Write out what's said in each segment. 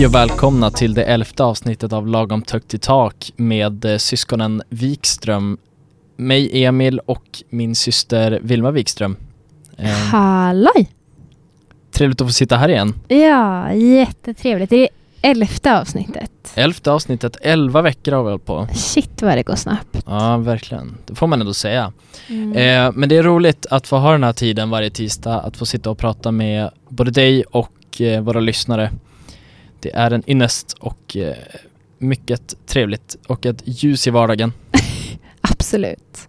Hej och välkomna till det elfte avsnittet av Lagom högt i tak med eh, syskonen Wikström, mig Emil och min syster Vilma Wikström. Eh, Halloj! trevligt att få sitta här igen. Ja, jättetrevligt. Det är elfte avsnittet. Elfte avsnittet, elva veckor har vi hållit på. Shit vad det går snabbt. Ja, verkligen. Det får man ändå säga. Mm. Eh, men det är roligt att få ha den här tiden varje tisdag, att få sitta och prata med både dig och eh, våra lyssnare. Det är en ynnest och eh, mycket trevligt och ett ljus i vardagen. Absolut.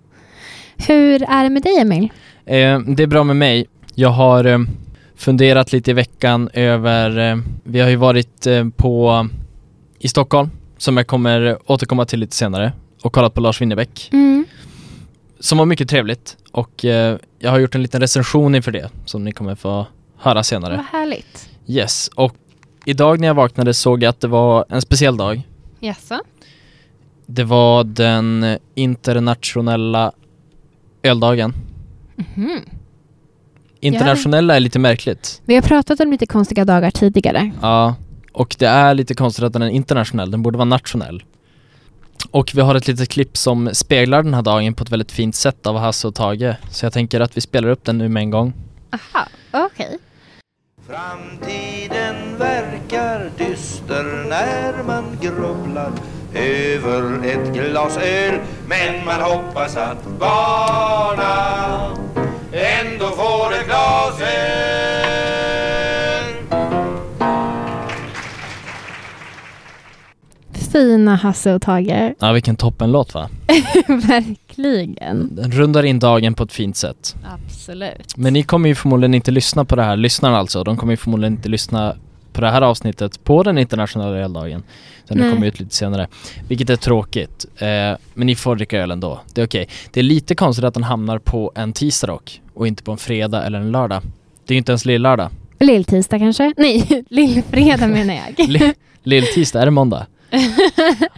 Hur är det med dig Emil? Eh, det är bra med mig. Jag har eh, funderat lite i veckan över, eh, vi har ju varit eh, på i Stockholm, som jag kommer återkomma till lite senare, och kollat på Lars Winnerbäck, Mm. som var mycket trevligt och eh, jag har gjort en liten recension inför det, som ni kommer få höra senare. Vad härligt. Yes, och idag när jag vaknade såg jag att det var en speciell dag. Jaså? Det var den internationella öldagen. Mhm. Internationella är lite märkligt. Vi har pratat om lite konstiga dagar tidigare. Ja, och det är lite konstigt att den är internationell, den borde vara nationell. Och vi har ett litet klipp som speglar den här dagen på ett väldigt fint sätt av Hasse och Tage. Så jag tänker att vi spelar upp den nu med en gång. Aha, okej. Framtiden verkar dyster när man grubblar över ett glas öl Men man hoppas att barna ändå får ett glas öl Fina Hasse och Tage. Ja, vilken toppenlåt va? Verkligen. Den rundar in dagen på ett fint sätt. Absolut. Men ni kommer ju förmodligen inte lyssna på det här, lyssnarna alltså, de kommer ju förmodligen inte lyssna på det här avsnittet på den internationella öldagen. Det Nej. kommer ut lite senare. Vilket är tråkigt. Eh, men ni får dricka öl ändå. Det är okej. Det är lite konstigt att den hamnar på en tisdag dock. Och inte på en fredag eller en lördag. Det är ju inte ens lill-lördag. Lill-tisdag kanske? Nej, lillfredag menar jag. Li- Lill-tisdag, är det måndag?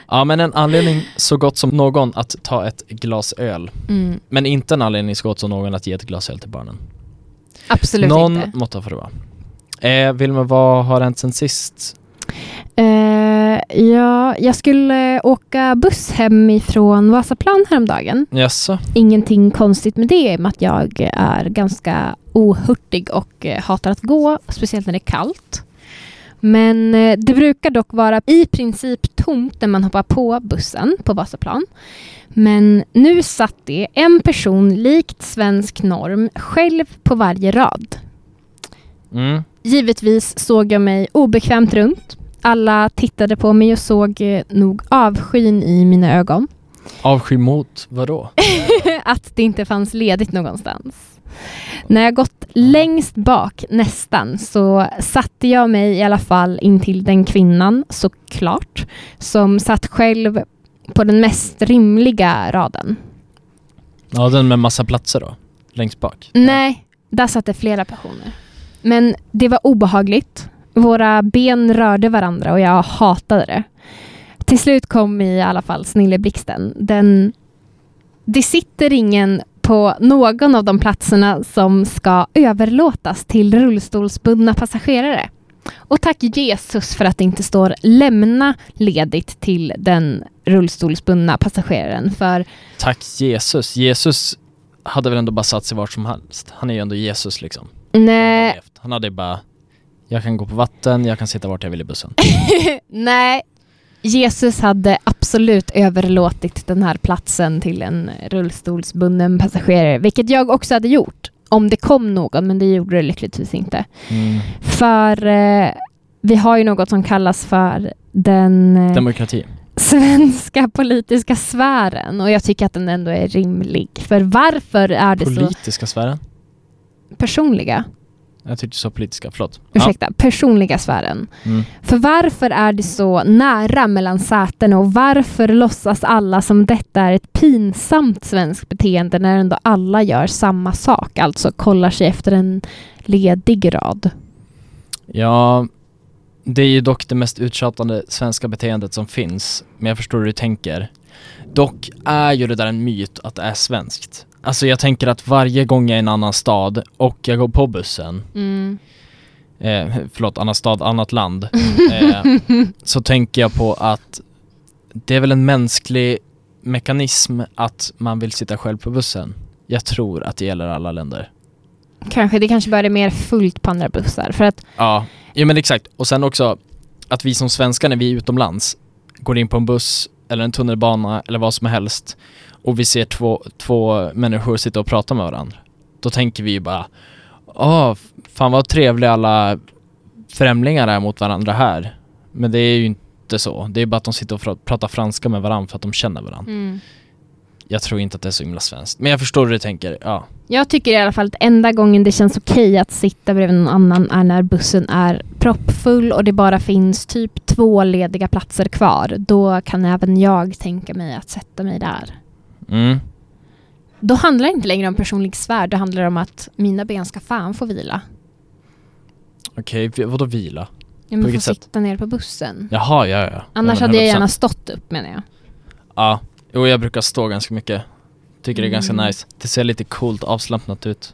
Ja men en anledning så gott som någon att ta ett glas öl. Mm, Men inte en anledning så gott som någon att ge ett glas öl till barnen. absolut Någon inte. måtta får det vara. Eh, Vilma, vad har hänt sen sist? Eh, ja, jag skulle åka buss hem ifrån Vasaplan häromdagen. Jaså? Ingenting konstigt med det, med att jag är ganska ohurtig och eh, hatar att gå, speciellt när det är kallt. Men eh, det brukar dock vara i princip tomt när man hoppar på bussen på Vasaplan. Men nu satt det en person likt svensk norm själv på varje rad. Mm. Givetvis såg jag mig obekvämt runt. Alla tittade på mig och såg eh, nog avskyn i mina ögon. Avsky mot vadå? att det inte fanns ledigt någonstans. När jag gått längst bak nästan så satte jag mig i alla fall in till den kvinnan såklart som satt själv på den mest rimliga raden. Ja, den med massa platser då? Längst bak? Nej, där satt det flera personer. Men det var obehagligt. Våra ben rörde varandra och jag hatade det. Till slut kom i alla fall snilleblixten. Den... Det sitter ingen på någon av de platserna som ska överlåtas till rullstolsbundna passagerare. Och tack Jesus för att det inte står lämna ledigt till den rullstolsbundna passageraren. För Tack Jesus. Jesus hade väl ändå bara satt sig vart som helst. Han är ju ändå Jesus liksom. nej, Han hade bara, jag kan gå på vatten, jag kan sitta vart jag vill i bussen. Nej, Jesus hade absolut överlåtit den här platsen till en rullstolsbunden passagerare, vilket jag också hade gjort om det kom någon, men det gjorde det lyckligtvis inte. Mm. För eh, vi har ju något som kallas för den eh, Demokrati. svenska politiska sfären och jag tycker att den ändå är rimlig. För varför är det så Politiska sfären? personliga? Jag tyckte du sa politiska, förlåt. Ursäkta, personliga sfären. Ja. Mm. För varför är det så nära mellan säten och varför låtsas alla som detta är ett pinsamt svenskt beteende när ändå alla gör samma sak, alltså kollar sig efter en ledig rad? Ja, det är ju dock det mest uttjatande svenska beteendet som finns, men jag förstår hur du tänker. Dock är ju det där en myt att det är svenskt. Alltså jag tänker att varje gång jag är i en annan stad och jag går på bussen eh, förlåt, annat stad, annat land, eh, så tänker jag på att det är väl en mänsklig mekanism att man vill sitta själv på bussen. Jag tror att det gäller alla länder. Kanske, det kanske bara är mer fullt på andra bussar. För att, Ja, ja men exakt. Och sen också att vi som svenskar när vi är utomlands går in på en buss eller en tunnelbana eller vad som helst och vi ser två, två människor sitta och prata med varandra. Då tänker vi ju bara Åh, fan vad trevliga alla främlingar är mot varandra här. Men det är ju inte så. Det är bara att de sitter och pratar franska med varandra för att de känner varandra. mm. Jag tror inte att det är så himla svenskt. Men jag förstår hur du tänker, ja. Jag tycker i alla fall att enda gången det känns okej att sitta bredvid någon annan är när bussen är proppfull och det bara finns typ två lediga platser kvar. Då kan även jag tänka mig att sätta mig där. Mm. Då handlar det inte längre om personlig sfär, då handlar det om att mina ben ska fan få vila. Okej, vi- vadå vila? Jag får vilket sätt? sitta ner på bussen. Jaha, ja ja. Annars ja, men hade jag 100%. gärna stått upp menar jag. Ja, jo jag brukar stå ganska mycket. Tycker det är ganska Mm. nice. Det ser lite coolt avslappnat ut.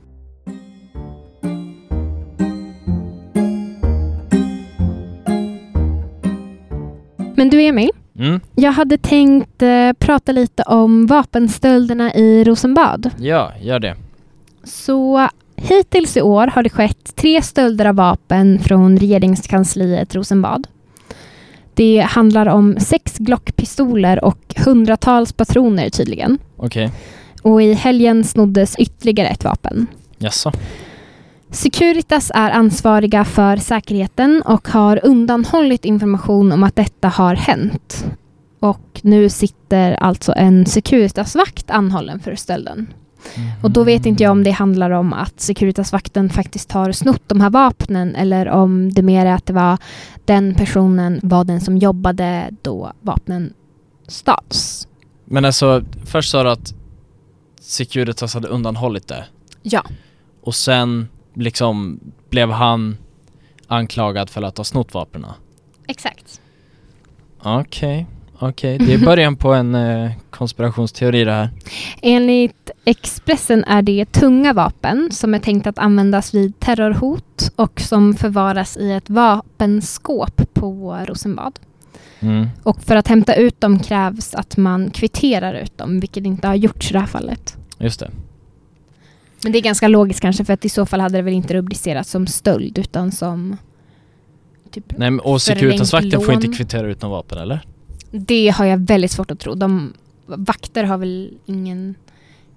Men du Emil, Mm, jag hade tänkt eh, prata lite om vapenstölderna i Rosenbad. ja, gör det. Så hittills i år har det skett tre stölder av vapen från regeringskansliet Rosenbad. Det handlar om sex Glockpistoler och hundratals patroner tydligen. Okej, Och i helgen snoddes ytterligare ett vapen. jaså? Securitas är ansvariga för säkerheten och har undanhållit information om att detta har hänt. Och nu sitter alltså en Securitas-vakt anhållen för stölden. Och då vet inte jag om det handlar om att Securitas-vakten faktiskt har snott de här vapnen eller om det mer är att det var den personen var den som jobbade då vapnen stals. Men alltså, först sa du att Securitas hade undanhållit det. Ja. Och sen liksom blev han anklagad för att ha snott vapnen. Exakt. Okej, okej. Det är början på en eh, konspirationsteori det här. Enligt Expressen är det tunga vapen som är tänkt att användas vid terrorhot och som förvaras i ett vapenskåp på Rosenbad. Mm. Och för att hämta ut dem krävs att man kvitterar ut dem, vilket inte har gjorts i det här fallet. Just det. Men det är ganska logiskt kanske för att i så fall hade det väl inte rubricerats som stöld utan som typ Nej, men, och Securitas-vakten får inte kvittera ut några vapen eller? Det har jag väldigt svårt att tro. De, vakter har väl ingen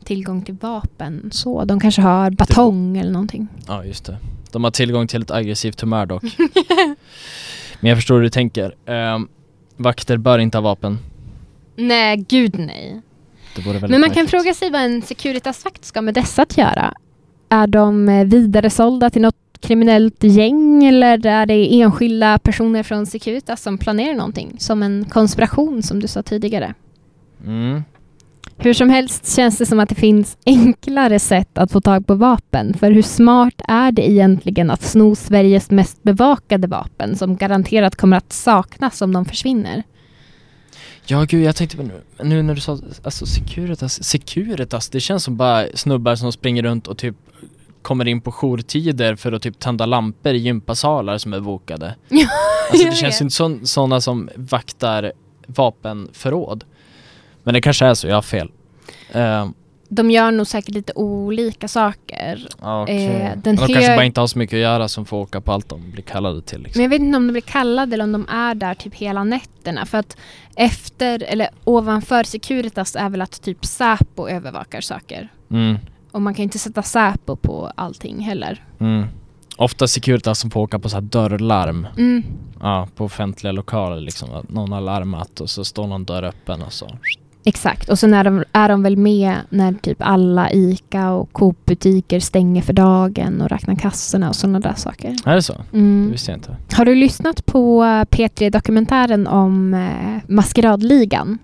tillgång till vapen så. De kanske har batong eller någonting. Ja, just det. De har tillgång till ett aggressivt humör dock. Men jag förstår hur du tänker. Ehm, vakter bör inte ha vapen. Nej, gud nej. Men man kan fråga sig vad en Securitas-vakt ska med dessa att göra. Är de eh, vidaresålda till något kriminellt gäng eller är det enskilda personer från Securitas som planerar någonting? Som en konspiration som du sa tidigare. Mm. Hur som helst känns det som att det finns enklare sätt att få tag på vapen. För hur smart är det egentligen att sno Sveriges mest bevakade vapen som garanterat kommer att saknas om de försvinner? Ja gud, jag tänkte på nu, nu när du sa, alltså Securitas, Securitas, det känns som bara snubbar som springer runt och typ kommer in på jourtider för att typ tända lampor i gympasalar som är bokade. Alltså det känns ju inte som sådana som vaktar vapenförråd. Men det kanske är så, jag har fel. Ehm, De gör nog säkert lite olika saker. ja, okej. Eh, de kanske bara inte har så mycket att göra som får åka på allt de blir kallade till liksom. Men jag vet inte om de blir kallade eller om de är där typ hela nätterna. För att efter, eller ovanför Securitas är väl att typ Säpo övervakar saker. Mm, Och man kan inte sätta Säpo på allting heller. mm. Ofta Securitas som får åka på så här dörrlarm. Mm. Ja, på offentliga lokaler liksom. Att någon har larmat och så står någon dörr öppen och så. Exakt, och sen är de, är de väl med när typ alla ICA och Coop-butiker stänger för dagen och räknar kassorna och sådana där saker. Är det så? Det Mm. visste jag inte. Har du lyssnat på eh, P3-dokumentären om eh, Maskeradligan?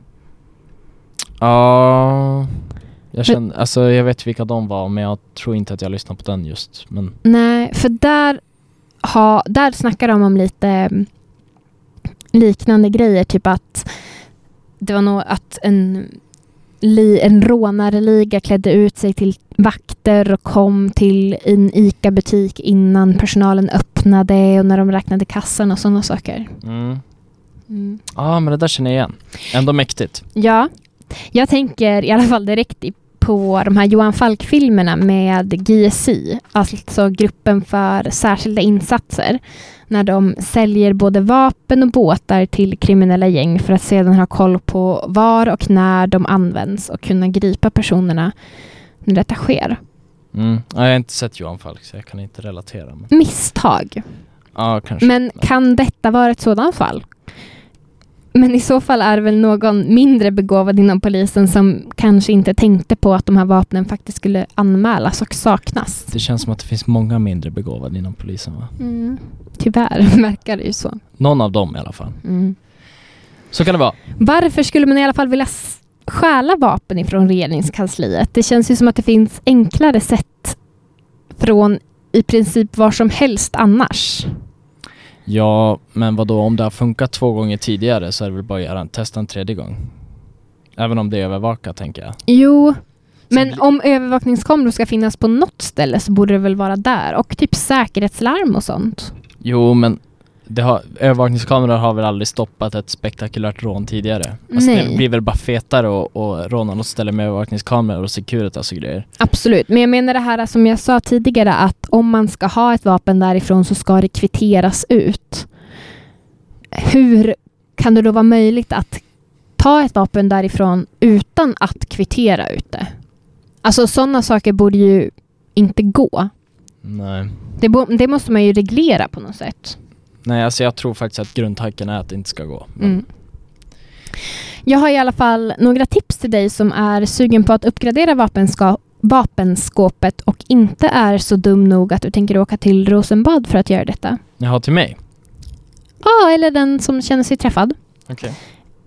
Ja, jag känner, alltså jag vet vilka de var men jag tror inte att jag lyssnade på den just. Men Nej, för där, ha, där snackar de om lite mm, liknande grejer. Typ att det var nog att en li, en rånarliga klädde ut sig till vakter och kom till en ICA-butik innan personalen öppnade och när de räknade kassan och sådana saker. Mm. Mm. Ja, men det där känner jag igen. Ändå mäktigt. Ja, jag tänker i alla fall direkt i- på de här Johan Falk-filmerna med GSI, alltså gruppen för särskilda insatser, när de säljer både vapen och båtar till kriminella gäng för att sedan ha koll på var och när de används och kunna gripa personerna när detta sker. Mm. Ja, jag har inte sett Johan Falk så jag kan inte relatera. Men... Misstag. Ja, kanske. Men kan detta vara ett sådant fall? Men i så fall är det väl någon mindre begåvad inom polisen som kanske inte tänkte på att de här vapnen faktiskt skulle anmälas och saknas. Det känns som att det finns många mindre begåvade inom polisen va? Mm. Tyvärr verkar det ju så. Någon av dem i alla fall. Mm. Så kan det vara. Varför skulle man i alla fall vilja stjäla vapen ifrån regeringskansliet? Det känns ju som att det finns enklare sätt från i princip var som helst annars. Ja, men vad då om det har funkat två gånger tidigare så är det väl bara att göra en, testa en tredje gång. Även om det är övervakat tänker jag. Jo, men om övervakningskameror ska finnas på något ställe så borde det väl vara där. Och typ säkerhetslarm och sånt. Jo, men det har, övervakningskameror har väl aldrig stoppat ett spektakulärt rån tidigare? Alltså Nej. Det blir väl bara fetare och, och råna något ställe med övervakningskameror och Securitas och grejer. Absolut, men jag menar det här som jag sa tidigare att om man ska ha ett vapen därifrån så ska det kvitteras ut. Hur kan det då vara möjligt att ta ett vapen därifrån utan att kvittera ut det? Alltså sådana saker borde ju inte gå. Nej. Det, det måste man ju reglera på något sätt. Nej, alltså jag tror faktiskt att grundtanken är att det inte ska gå. Mm. Jag har i alla fall några tips till dig som är sugen på att uppgradera vapenska- vapenskåpet och inte är så dum nog att du tänker åka till Rosenbad för att göra detta. Jaha, till mig? Ja, eller den som känner sig träffad. Okej.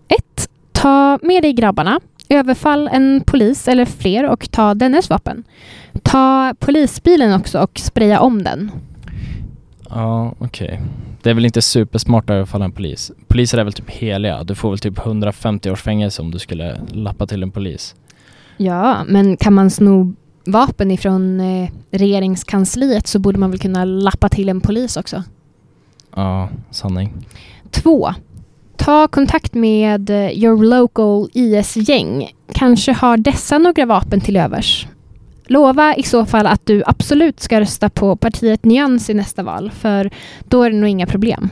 Ett, Ta med dig grabbarna. Överfall en polis eller fler och ta dennes vapen. Ta polisbilen också och spraya om den. Ja, okej. Det är väl inte supersmart att överfalla en polis. Poliser är väl typ heliga. Du får väl typ 150 års fängelse om du skulle lappa till en polis. Ja, men kan man sno vapen ifrån eh, regeringskansliet så borde man väl kunna lappa till en polis också. Ja, sanning. Två. Ta kontakt med eh, your local IS-gäng. Kanske har dessa några vapen till övers. Lova i så fall att du absolut ska rösta på partiet Nyans i nästa val, för då är det nog inga problem.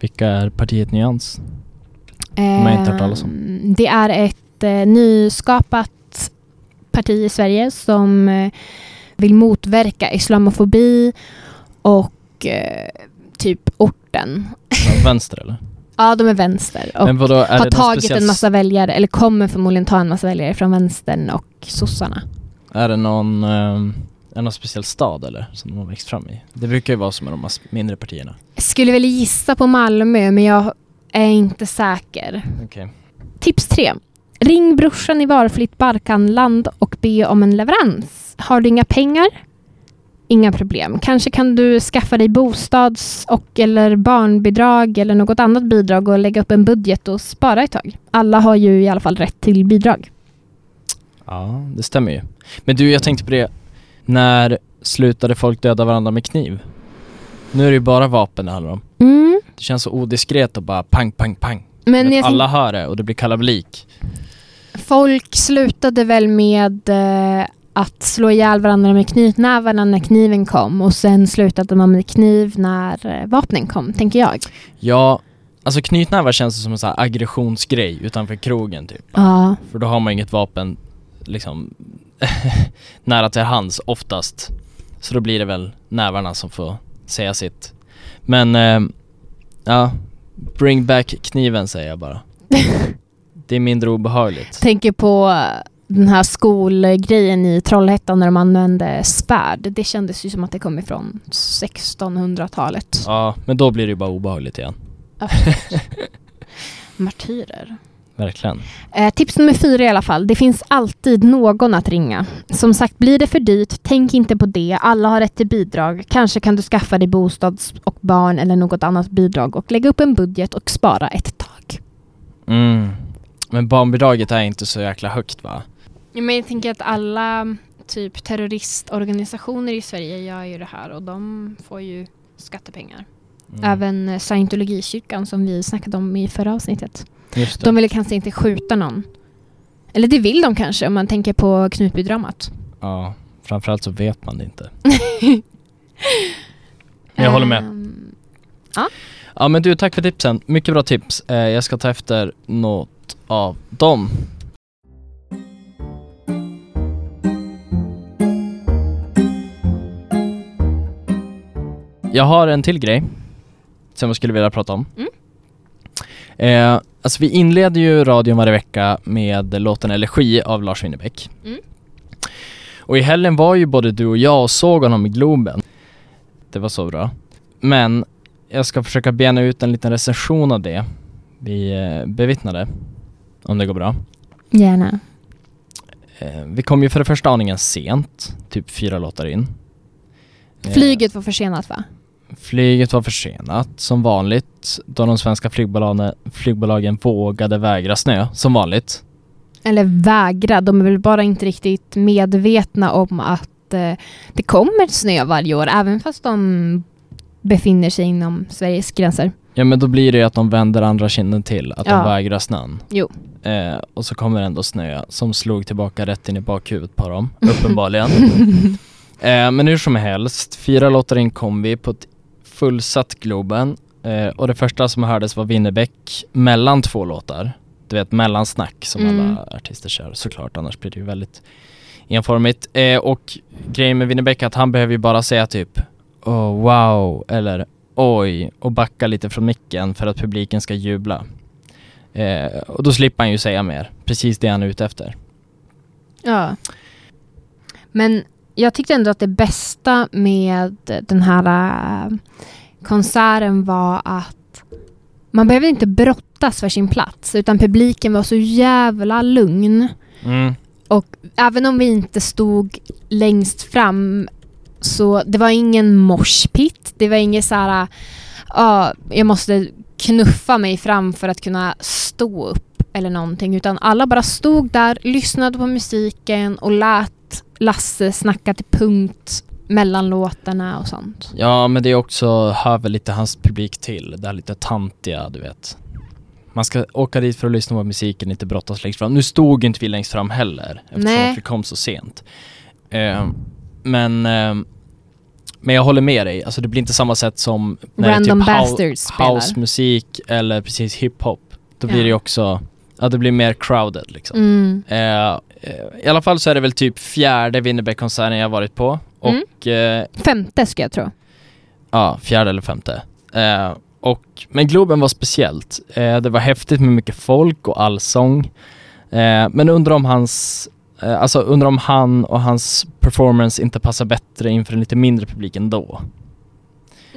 Vilka är partiet Nyans? har jag inte hört talas om. Ehm, Det är ett eh, nyskapat parti i Sverige som eh, vill motverka islamofobi och eh, typ orten. Vänster eller? Ja, de är vänster och vadå, är har tagit speciell, en massa väljare, eller kommer förmodligen ta en massa väljare från vänstern och sossarna. Är det någon, ehm, är det någon speciell stad eller? Som de har växt fram i? Det brukar ju vara som med de mindre partierna. Jag skulle väl gissa på Malmö, men jag är inte säker. Okej. Tips 3. Ring brorsan i valfritt Balkanland och be om en leverans. Har du inga pengar? Inga problem. Kanske kan du skaffa dig bostads och eller barnbidrag eller något annat bidrag och lägga upp en budget och spara ett tag. Alla har ju i alla fall rätt till bidrag. Ja, det stämmer ju. Men du, jag tänkte på det. När slutade folk döda varandra med kniv? Nu är det ju bara vapen det handlar om. Mm. Det känns så odiskret och bara pang, pang, pang. Men Vet, alla hör det och det blir kalabalik. Folk slutade väl med eh, att slå ihjäl varandra med knytnävarna när kniven kom och sen slutade man med kniv när eh, vapnen kom, tänker jag. Ja, alltså knytnävar känns som en sån här aggressionsgrej utanför krogen typ. Ja, För då har man inget vapen liksom nära till hands oftast. Så då blir det väl nävarna som får säga sitt. Men eh, ja, bring back kniven säger jag bara. Det är mindre obehagligt. tänker på den här skolgrejen i Trollhättan när de använde svärd. Det kändes ju som att det kom ifrån 1600-talet. Ja, men då blir det ju bara obehagligt igen. Martyrer. Verkligen. Eh, tips nummer fyra i alla fall. Det finns alltid någon att ringa. Som sagt, blir det för dyrt, tänk inte på det. Alla har rätt till bidrag. Kanske kan du skaffa dig bostads och barn eller något annat bidrag och lägga upp en budget och spara ett tag. Mm. Men barnbidraget är inte så jäkla högt va? Ja, men jag tänker att alla typ terroristorganisationer i Sverige gör ju det här och de får ju skattepengar. Mm. Även eh, scientologikyrkan som vi snackade om i förra avsnittet. De vill kanske inte skjuta någon. Eller det vill de kanske om man tänker på Knutbydramat. Ja, framförallt så vet man det inte. Jag håller med. Ehm, Ja men du, tack för tipsen. Mycket bra tips. Eh, jag ska ta efter något av dem. Jag har en till grej som jag skulle vilja prata om. Mm. Eh, alltså vi inleder ju radion varje vecka med låten Elegi av Lars Winnerbäck. Mm. Och i helgen var ju både du och jag och såg honom i Globen. Det var så bra. Men jag ska försöka bena ut en liten recension av det vi eh, bevittnade. Om det går bra. Gärna. Eh, vi kom ju för det första aningen sent, typ fyra låtar in. Eh, Flyget var försenat va? Flyget var försenat som vanligt då de svenska flygbolagen, flygbolagen vågade vägra snö som vanligt. Eller vägra, de är väl bara inte riktigt medvetna om att eh, det kommer snö varje år även fast de befinner sig inom Sveriges gränser. Ja men då blir det ju att de vänder andra kinden till, att Ja. de vägrar snön. Jo. Eh, och så kommer ändå snö som slog tillbaka rätt in i bakhuvudet på dem, uppenbarligen. eh, men hur som helst, fyra låtar in kom vi på ett fullsatt Globen. Eh, och det första som hördes var Winnerbäck mellan två låtar. Du vet mellansnack som Mm. alla artister kör såklart, annars blir det ju väldigt enformigt. Eh, och grejen med Winnerbäck är att han behöver ju bara säga typ oh, wow eller oj och backa lite från micken för att publiken ska jubla. Eh, och då slipper han ju säga mer, precis det han är ute efter. Ja. Men jag tyckte ändå att det bästa med den här äh, konserten var att man behövde inte brottas för sin plats utan publiken var så jävla lugn. Mm. Och även om vi inte stod längst fram så det var ingen moshpit. Det var inget så här, ja, jag måste knuffa mig fram för att kunna stå upp eller någonting. Utan alla bara stod där, lyssnade på musiken och lät Lasse snacka till punkt mellan låtarna och sånt. Ja men det är också, hör väl lite hans publik till, det här lite tantiga du vet. Man ska åka dit för att lyssna på musiken, inte brottas längst fram. Nu stod inte vi längst fram heller eftersom Nej. att vi kom så sent. Eh, men, eh, men jag håller med dig, alltså det blir inte samma sätt som när Random det är typ housemusik eller precis hiphop. Då blir Ja. det ju också, ja det blir mer crowded liksom. Mm. Eh, I alla fall så är det väl typ fjärde Winnerbäck-konserten jag varit på. Mm. Och eh, Femte ska jag tro. Ja, fjärde eller femte. Eh, och, men Globen var speciellt. Eh, det var häftigt med mycket folk och allsång. Eh, men undrar om hans, eh, alltså undrar om han och hans performance inte passar bättre inför en lite mindre publik ändå.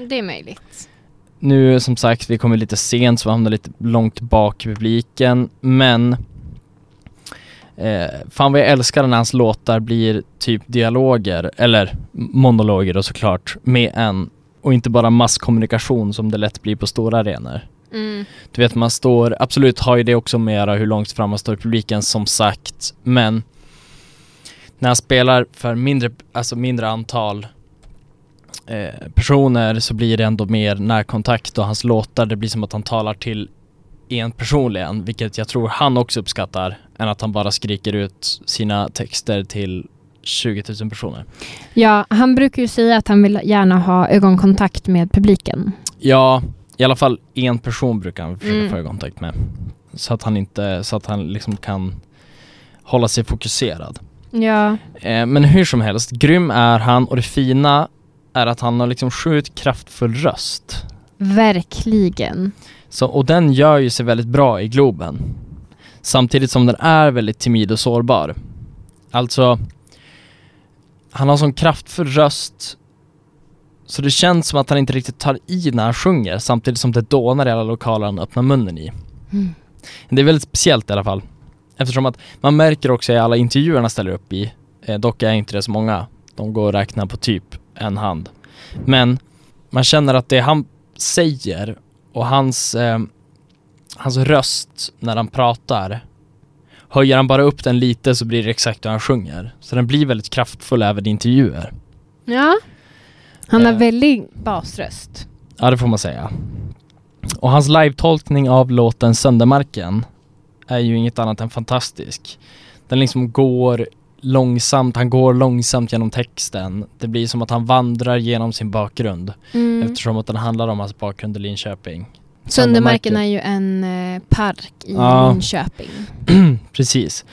Det är möjligt. Nu som sagt, vi kommer lite sent så vi hamnar lite långt bak i publiken, men eh, fan vad jag älskar när hans låtar blir typ dialoger, eller monologer då såklart, med en och inte bara masskommunikation som det lätt blir på stora arenor. Mm. Du vet man står, absolut har ju det också göra hur långt fram man står i publiken som sagt, men när han spelar för mindre, alltså mindre antal eh, personer så blir det ändå mer närkontakt och hans låtar, det blir som att han talar till en personligen, vilket jag tror han också uppskattar, än att han bara skriker ut sina texter till 20 000 personer. Ja, han brukar ju säga att han vill gärna ha ögonkontakt med publiken. Ja, i alla fall en person brukar han försöka Mm. få kontakt med. Så att han inte, så att han liksom kan hålla sig fokuserad. Ja. Eh, men hur som helst, grym är han och det fina är att han har liksom sjukt kraftfull röst. Verkligen. Så, och den gör ju sig väldigt bra i Globen. Samtidigt som den är väldigt timid och sårbar. Alltså, han har sån kraftfull röst så det känns som att han inte riktigt tar i när han sjunger samtidigt som det dånar i alla lokaler han öppnar munnen i. Mm. Det är väldigt speciellt i alla fall. Eftersom att man märker också i alla intervjuer han ställer upp i, eh, dock är inte det så många, de går att räkna på typ en hand. Men man känner att det han säger och hans, eh, hans röst när han pratar höjer han bara upp den lite så blir det exakt hur han sjunger. Så den blir väldigt kraftfull även i intervjuer. Ja. Han har Eh. väldigt basröst. Ja, det får man säga. Och hans live-tolkning av låten Söndermarken är ju inget annat än fantastisk. Den liksom går långsamt, han går långsamt genom texten. Det blir som att han vandrar genom sin bakgrund Mm. eftersom att den handlar om hans bakgrund i Linköping. Söndermarken är ju en eh, park i Ja. Linköping. Precis.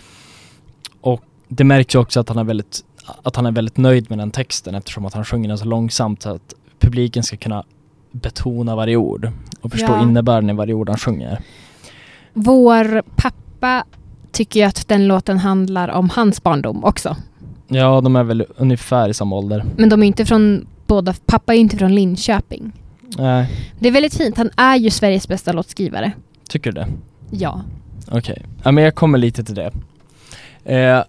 Och det märks ju också att han, är väldigt, att han är väldigt nöjd med den texten eftersom att han sjunger den så långsamt så att publiken ska kunna betona varje ord och förstå Ja. innebörden i varje ord han sjunger. Vår pappa tycker ju att den låten handlar om hans barndom också. Ja, de är väl ungefär i samma ålder. Men de är inte från båda, pappa är inte från Linköping. Nej, Det är väldigt fint, han är ju Sveriges bästa låtskrivare. tycker du det? Ja. Okej, ja, men jag kommer lite till det. Eh,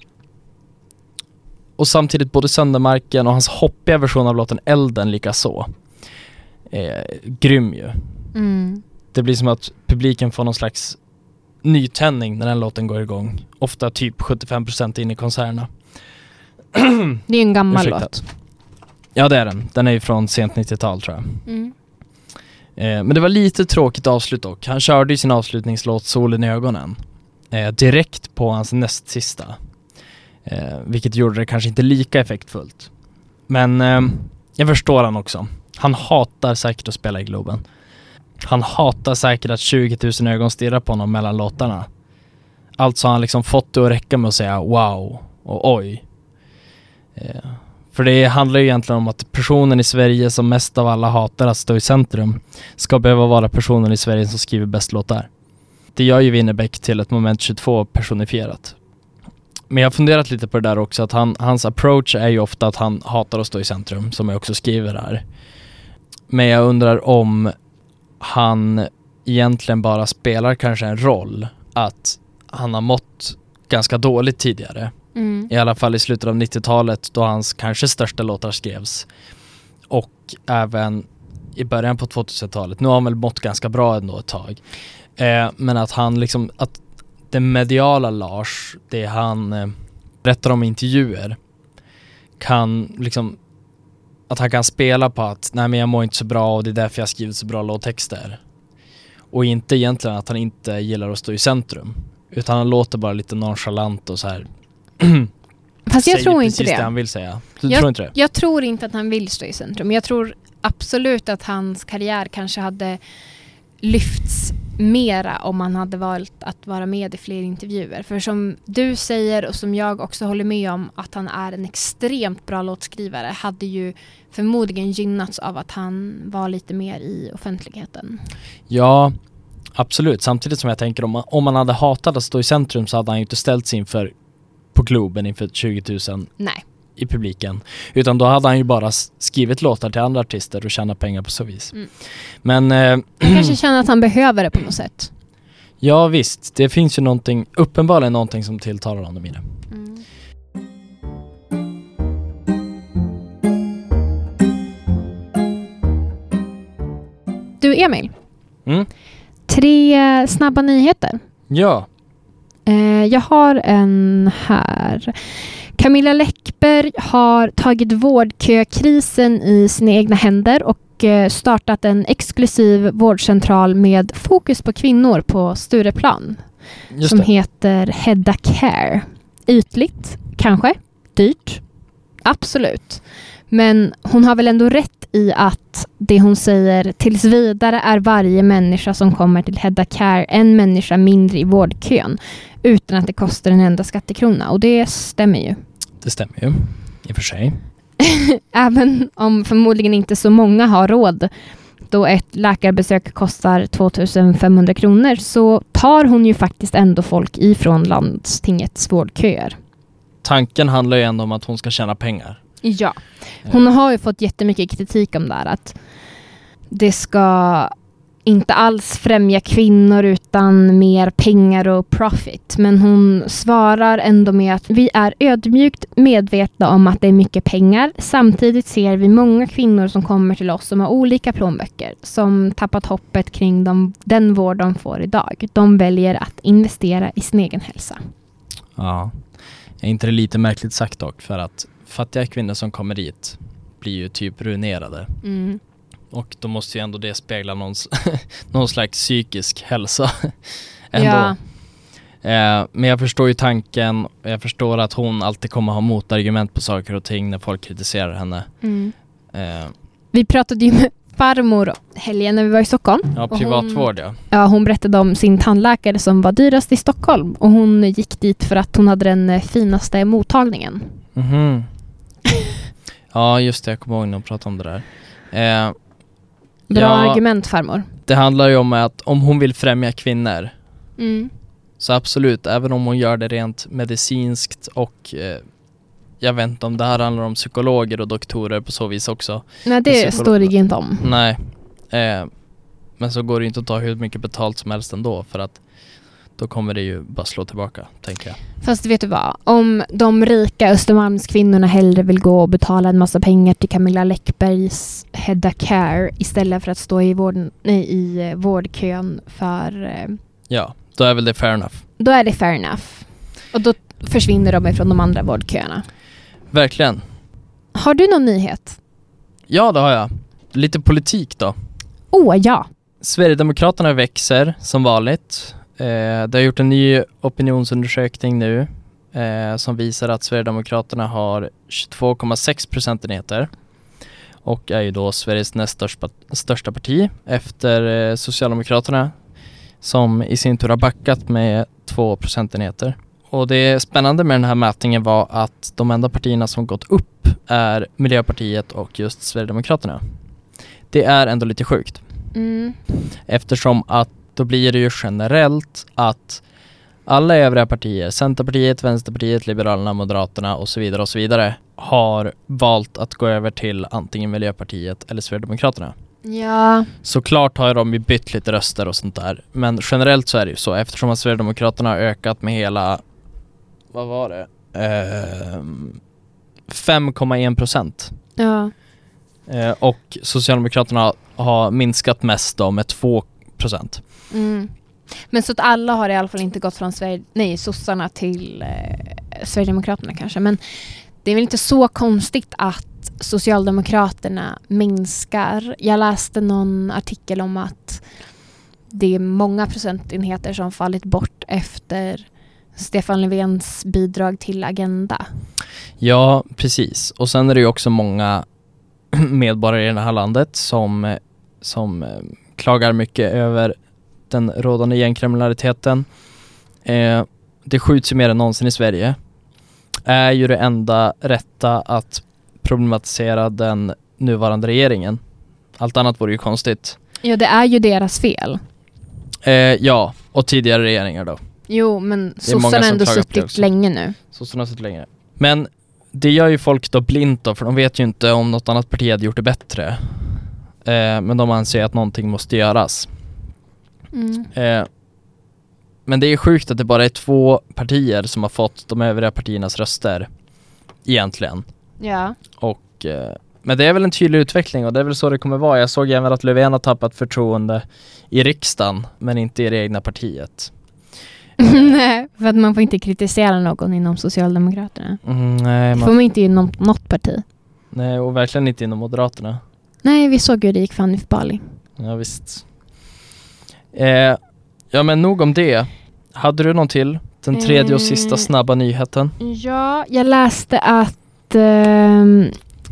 och samtidigt både Söndermarken och hans hoppiga version av låten Elden likaså. Eh, grym ju. Mm. Det blir som att publiken får någon slags nytändning när den låten går igång. Ofta typ 75% in i konserterna. Det är ju en gammal Ursäkta. låt. Ja det är den. Den är ju från sent 90-tal tror jag. Mm. Eh, men det var lite tråkigt avslut dock. Han körde ju sin avslutningslåt Solen i ögonen. Eh, direkt på hans näst sista. Eh, vilket gjorde det kanske inte lika effektfullt. Men eh, jag förstår han också. Han hatar säkert att spela i Globen. Han hatar säkert att 20 000 ögon stirrar på honom mellan låtarna. Alltså har han liksom fått det att räcka med att säga wow och oj. Eh, för det handlar ju egentligen om att personen i Sverige som mest av alla hatar att stå i centrum ska behöva vara personen i Sverige som skriver bäst låtar. Det gör ju Winnerbäck till ett moment 22 personifierat. Men jag har funderat lite på det där också, att han, hans approach är ju ofta att han hatar att stå i centrum, som jag också skriver här. Men jag undrar om han egentligen bara spelar kanske en roll att han har mått ganska dåligt tidigare. Mm. I alla fall i slutet av 90-talet då hans kanske största låtar skrevs. Och även i början på 2000-talet. Nu har han väl mått ganska bra ändå ett tag. Eh, men att han liksom, att det mediala Lars, det han eh, berättar om intervjuer, kan liksom, att han kan spela på att nej men jag mår inte så bra och det är därför jag har skrivit så bra låttexter. Och inte egentligen att han inte gillar att stå i centrum. Utan han låter bara lite nonchalant och så här Fast jag tror inte det det. han vill säga. Du tror inte det? Jag tror inte att han vill stå i centrum. Jag tror absolut att hans karriär kanske hade lyfts mera om han hade valt att vara med i fler intervjuer. För som du säger och som jag också håller med om att han är en extremt bra låtskrivare hade ju förmodligen gynnats av att han var lite mer i offentligheten. Ja, absolut. Samtidigt som jag tänker om man, om man hade hatat att stå i centrum så hade han ju inte ställt sig inför på Globen inför 20 000 Nej. I publiken. Utan då hade han ju bara skrivit låtar till andra artister och tjänat pengar på så vis. Mm. Men eh, kanske känner att han behöver det på något sätt. ja visst, det finns ju någonting, uppenbarligen någonting som tilltalar honom i det. Du Emil, Mm. tre snabba nyheter. Ja, Eh, jag har en här. Camilla Läckberg har tagit vårdkökrisen i sina egna händer och eh, startat en exklusiv vårdcentral med fokus på kvinnor på Stureplan just som det. heter Hedda Care. Ytligt, kanske. Dyrt. Absolut. Men hon har väl ändå rätt i att det hon säger tills vidare är varje människa som kommer till Hedda Care en människa mindre i vårdkön utan att det kostar en enda skattekrona. Och det stämmer ju. Det stämmer ju, i och för sig. Även om förmodligen inte så många har råd då ett läkarbesök kostar 2500 kronor så tar hon ju faktiskt ändå folk ifrån landstingets vårdköer. Tanken handlar ju ändå om att hon ska tjäna pengar. Ja. Hon har ju fått jättemycket kritik om det här att det ska inte alls främja kvinnor utan mer pengar och profit. Men hon svarar ändå med att vi är ödmjukt medvetna om att det är mycket pengar. Samtidigt ser vi många kvinnor som kommer till oss som har olika plånböcker som tappat hoppet kring de, den vård de får idag. De väljer att investera i sin egen hälsa. Ja. Är inte det lite märkligt sagt dock? För att fattiga kvinnor som kommer dit blir ju typ ruinerade. Mm. Och då måste ju ändå det spegla någons, någon slags psykisk hälsa. ändå. Ja. Eh, men jag förstår ju tanken, jag förstår att hon alltid kommer ha motargument på saker och ting när folk kritiserar henne. Mm. Eh, Vi pratade ju med farmor helgen när vi var i Stockholm. ja, privatvård ja. Ja, hon berättade om sin tandläkare som var dyrast i Stockholm och hon gick dit för att hon hade den eh, finaste mottagningen. Mhm. ja, just det. Jag kommer ihåg när hon pratade om det där. Eh, Bra Ja. argument farmor. det handlar ju om att om hon vill främja kvinnor Mm. Så absolut, även om hon gör det rent medicinskt och eh, jag vet inte om det här handlar om psykologer och doktorer på så vis också. Nej, det står det inte om. Nej. Eh, men så går det inte att ta hur mycket betalt som helst ändå för att då kommer det ju bara slå tillbaka, tänker jag. Fast vet du vad? Om de rika Östermalmskvinnorna hellre vill gå och betala en massa pengar till Camilla Läckbergs Hedda Care istället för att stå i, vård, nej, i eh, vårdkön för... eh, Ja, då är väl det fair enough. Då är det fair enough. Och då försvinner de ifrån de andra vårdköerna. Verkligen. Har du någon nyhet? Ja, det har jag. Lite politik då. Åh, oh, ja. Sverigedemokraterna växer som vanligt. Eh, det har gjort en ny opinionsundersökning nu eh, som visar att Sverigedemokraterna har 22,6 procentenheter och är ju då Sveriges näst största, största parti efter eh, Socialdemokraterna som i sin tur har backat med 2 procentenheter. Och det spännande med den här mätningen var att de enda partierna som gått upp är Miljöpartiet och just Sverigedemokraterna. Det är ändå lite sjukt. Mm. Eftersom att då blir det ju generellt att alla övriga partier, Centerpartiet, Vänsterpartiet, Liberalerna, Moderaterna och så vidare och så vidare har valt att gå över till antingen Miljöpartiet eller Sverigedemokraterna. Ja. Såklart har de ju bytt lite röster och sånt där men generellt så är det ju så eftersom att Sverigedemokraterna har ökat med hela, vad var det? Ehm, 5,1 procent. Ja. Eh, och Socialdemokraterna har minskat mest då med 2 procent. Mm. Men så att alla har i alla fall inte gått från Sverige, nej, sossarna till eh, Sverigedemokraterna kanske. Men det är väl inte så konstigt att Socialdemokraterna minskar. Jag läste någon artikel om att det är många procentenheter som fallit bort efter Stefan Löfvens bidrag till Agenda. Ja, precis. Och sen är det ju också många medborgare i det här landet som, som eh, klagar mycket över den rådande gängkriminaliteten. Eh, det skjuts ju mer än någonsin i Sverige. Är ju det enda rätta att problematisera den nuvarande regeringen. Allt annat vore ju konstigt. Ja, det är ju deras fel. Eh, ja, och tidigare regeringar då. Jo, men sossarna har ändå suttit länge nu. Sossarna har suttit längre. Men det gör ju folk då blint då, för de vet ju inte om något annat parti hade gjort det bättre. Eh, men de anser att någonting måste göras. Mm. Eh, men det är sjukt att det bara är två partier som har fått de övriga partiernas röster. Egentligen. Ja. Och, eh, men det är väl en tydlig utveckling och det är väl så det kommer vara. Jag såg även att Löfven har tappat förtroende i riksdagen men inte i det egna partiet. Nej, för att man får inte kritisera någon inom Socialdemokraterna. Mm, nej, Det får man, man inte inom något parti. nej, och verkligen inte inom Moderaterna. Nej, vi såg hur det gick för Hanif Bali. Ja, visst. Eh, ja men nog om det. Hade du någon till? Den tredje och sista Eh. snabba nyheten. Ja, jag läste att ehm,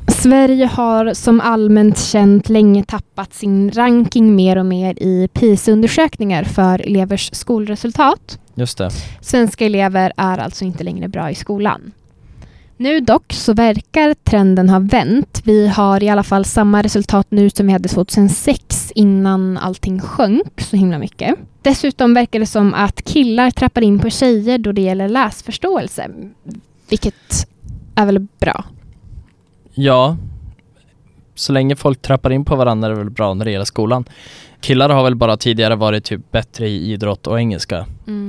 Sverige har som allmänt känt länge tappat sin ranking mer och mer i PISA-undersökningar för elevers skolresultat. Just det. Svenska elever är alltså inte längre bra i skolan. Nu dock så verkar trenden ha vänt. Vi har i alla fall samma resultat nu som vi hade 2006 innan allting sjönk så himla mycket. Dessutom verkar det som att killar trappar in på tjejer då det gäller läsförståelse. Vilket är väl bra. Ja, så länge folk trappar in på varandra är det väl bra när det gäller skolan. Killar har väl bara tidigare varit typ bättre i idrott och engelska.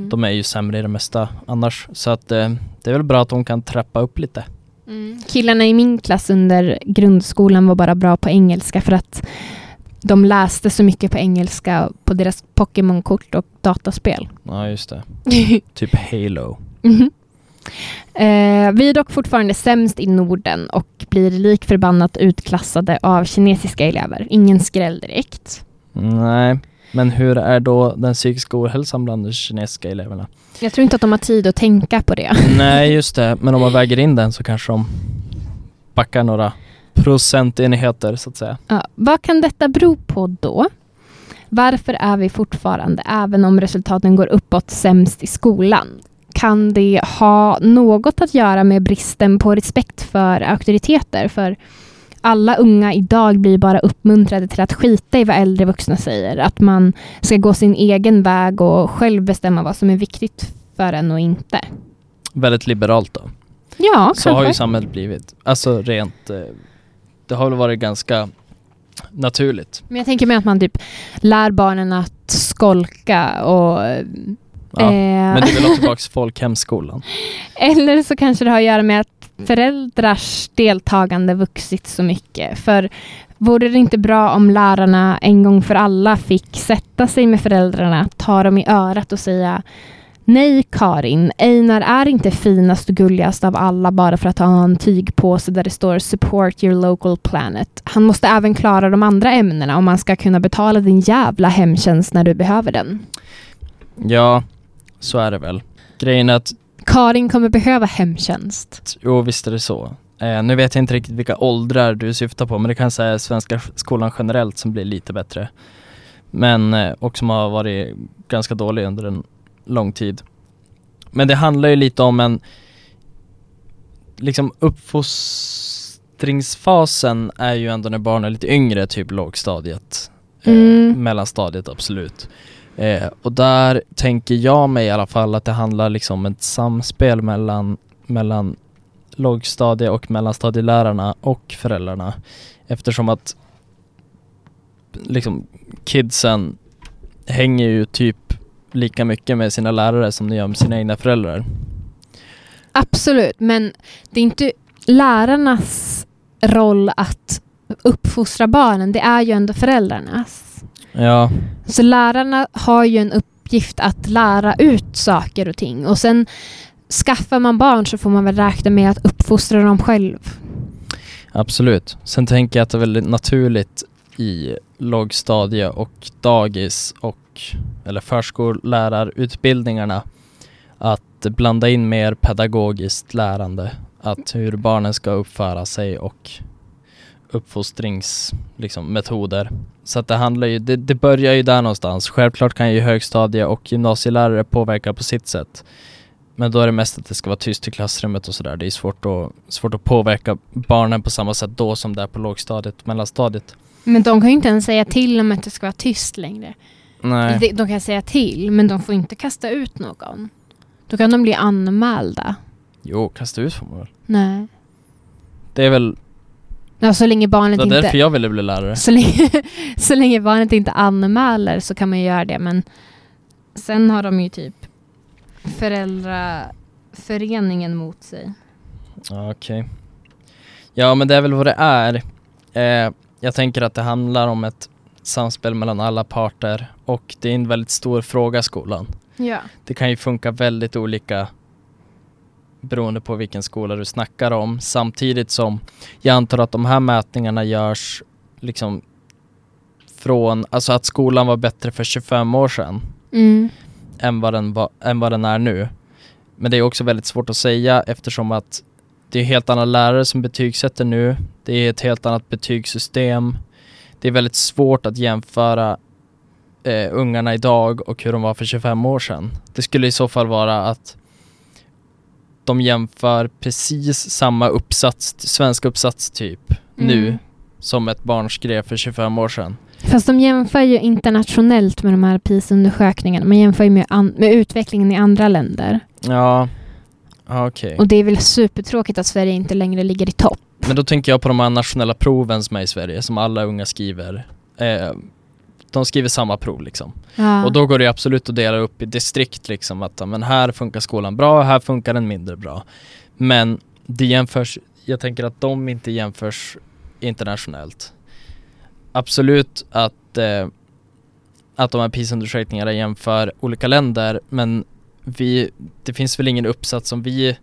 De är ju sämre i det mesta annars. Så att eh, det är väl bra att de kan trappa upp lite. Mm. Killarna i min klass under grundskolan var bara bra på engelska för att de läste så mycket på engelska på deras Pokémon-kort och dataspel. Ja, just det. Typ Halo. Mhm. Eh, vi är dock fortfarande sämst i Norden och blir lik förbannat utklassade av kinesiska elever. Ingen skräll direkt. Nej, men hur är då den psykiska ohälsan bland de kinesiska eleverna? Jag tror inte att de har tid att tänka på det. Nej, just det. Men om man väger in den så kanske de backar några procentenheter så att säga. Ja, vad kan detta bero på då? Varför är vi fortfarande, även om resultaten går uppåt, sämst i skolan? Kan det ha något att göra med bristen på respekt för auktoriteter? För alla unga idag blir bara uppmuntrade till att skita i vad äldre vuxna säger. Att man ska gå sin egen väg och själv bestämma vad som är viktigt för en och inte. Väldigt liberalt då. Ja, Så har ju kanske. samhället blivit. Alltså rent, eh, det har väl varit ganska naturligt. Men jag tänker mig att man typ lär barnen att skolka och... Ja. eh, Men det är väl tillbaka till folkhemsskolan. Eller så kanske det har att göra med att föräldrars deltagande vuxit så mycket. För vore det inte bra om lärarna en gång för alla fick sätta sig med föräldrarna, ta dem i örat och säga Nej Karin, Einar är inte finast och gulligast av alla bara för att ha en tygpåse där det står Support your local planet. Han måste även klara de andra ämnena om man ska kunna betala din jävla hemtjänst när du behöver den. Ja, så är det väl. Grejen är att, Karin kommer behöva hemtjänst. jo visst är det så. Eh, nu vet jag inte riktigt vilka åldrar du syftar på men det kan säga svenska skolan generellt som blir lite bättre. Men, eh, och som har varit ganska dålig under en lång tid. Men det handlar ju lite om en liksom uppfostringsfasen är ju ändå när barn är lite yngre, typ lågstadiet. Eh, Mm. mellanstadiet absolut. Eh, och där tänker jag mig i alla fall att det handlar liksom om ett samspel mellan, mellan lågstadie och mellanstadielärarna och föräldrarna. Eftersom att liksom kidsen hänger ju typ lika mycket med sina lärare som de gör med sina egna föräldrar. Absolut, men det är inte lärarnas roll att uppfostra barnen. Det är ju ändå föräldrarnas. Ja, Så lärarna har ju en uppgift att lära ut saker och ting. Och sen skaffar man barn så får man väl räkna med att uppfostra dem själv. absolut. Sen tänker jag att det är väldigt naturligt i lågstadie och dagis och eller förskollärarutbildningarna att blanda in mer pedagogiskt lärande. Att hur barnen ska uppföra sig och uppfostrings liksom, metoder. Så att det handlar ju, det, det börjar ju där någonstans. Självklart kan ju högstadie och gymnasielärare påverka på sitt sätt. Men då är det mest att det ska vara tyst i klassrummet och sådär. Det är svårt att, svårt att påverka barnen på samma sätt då som det är på lågstadiet mellanstadiet. Men de kan ju inte ens säga till om att det ska vara tyst längre. Nej. De, de kan säga till, men de får inte kasta ut någon. Då kan de bli anmälda. Jo, kasta ut får man väl. Nej. Det är väl, Ja, så länge det barnet var inte... därför jag ville bli lärare. Så länge, så länge barnet inte anmäler så kan man ju göra det. Men sen har de ju typ föräldraföreningen mot sig. Okej. Ja men det är väl vad det är. Eh, jag tänker att det handlar om ett samspel mellan alla parter och det är en väldigt stor fråga skolan. Ja. Det kan ju funka väldigt olika beroende på vilken skola du snackar om samtidigt som jag antar att de här mätningarna görs liksom från, alltså att skolan var bättre för 25 år sedan Mm. än vad den, var, än vad den är nu. Men det är också väldigt svårt att säga eftersom att det är helt andra lärare som betygsätter nu. Det är ett helt annat betygssystem. Det är väldigt svårt att jämföra eh, ungarna idag och hur de var för 25 år sedan. Det skulle i så fall vara att de jämför precis samma uppsats, svenska uppsats typ, nu Mm. som ett barn skrev för 25 år sedan. Fast de jämför ju internationellt med de här PISA-undersökningarna. Man jämför ju med, med utvecklingen i andra länder. Ja, okej. Och det är väl supertråkigt att Sverige inte längre ligger i topp. Men då tänker jag på de här nationella proven som är i Sverige, som alla unga skriver. Eh, de skriver samma prov liksom. Ja. Och då går det absolut att dela upp i distrikt liksom, att men här funkar skolan bra, här funkar den mindre bra. Men det jämförs, jag tänker att de inte jämförs internationellt. Absolut att, eh, att de här PISA-undersökningarna jämför olika länder, men vi, det finns väl ingen uppsats som vi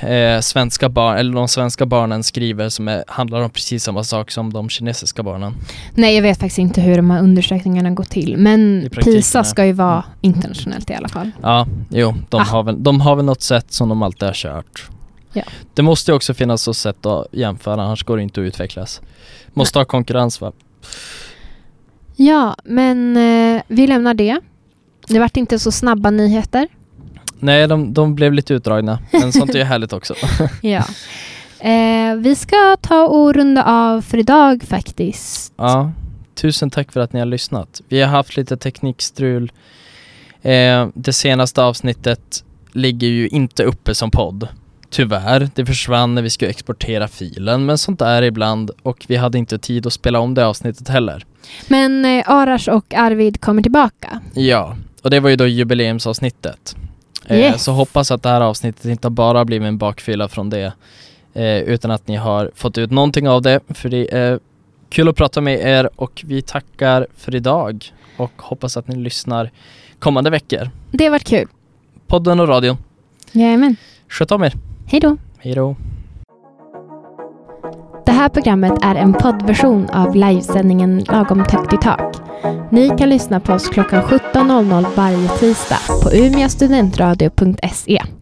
eh, svenska barn, eller de svenska barnen skriver som är, handlar om precis samma sak som de kinesiska barnen. Nej, jag vet faktiskt inte hur de här undersökningarna går till. Men PISA nej. ska ju vara internationellt i alla fall. Ja, jo, de, Ah. har väl, de har väl något sätt som de alltid har kört. Ja. Det måste ju också finnas ett sätt att jämföra, annars går det inte att utvecklas. Måste ha konkurrens va? Ja, men eh, vi lämnar det. Det vart inte så snabba nyheter. Nej, de, de blev lite utdragna, men sånt är ju härligt också. Ja. Eh, vi ska ta och runda av för idag faktiskt. Ja, tusen tack för att ni har lyssnat. Vi har haft lite teknikstrul. Eh, det senaste avsnittet ligger ju inte uppe som podd. Tyvärr, det försvann när vi skulle exportera filen, men sånt är ibland och vi hade inte tid att spela om det avsnittet heller. Men eh, Arash och Arvid kommer tillbaka. Ja, och det var ju då jubileumsavsnittet. Eh, Yes. Så hoppas att det här avsnittet inte bara blivit en bakfylla från det, eh, utan att ni har fått ut någonting av det, för det är kul att prata med er och vi tackar för idag och hoppas att ni lyssnar kommande veckor. Det har varit kul. Podden och radion. Jajamän. Sköt om er. Hej då. Hej då. Det här programmet är en poddversion av livesändningen Lagom högt i tak. Ni kan lyssna på oss klockan 17.00 varje tisdag på umiastudentradio.se.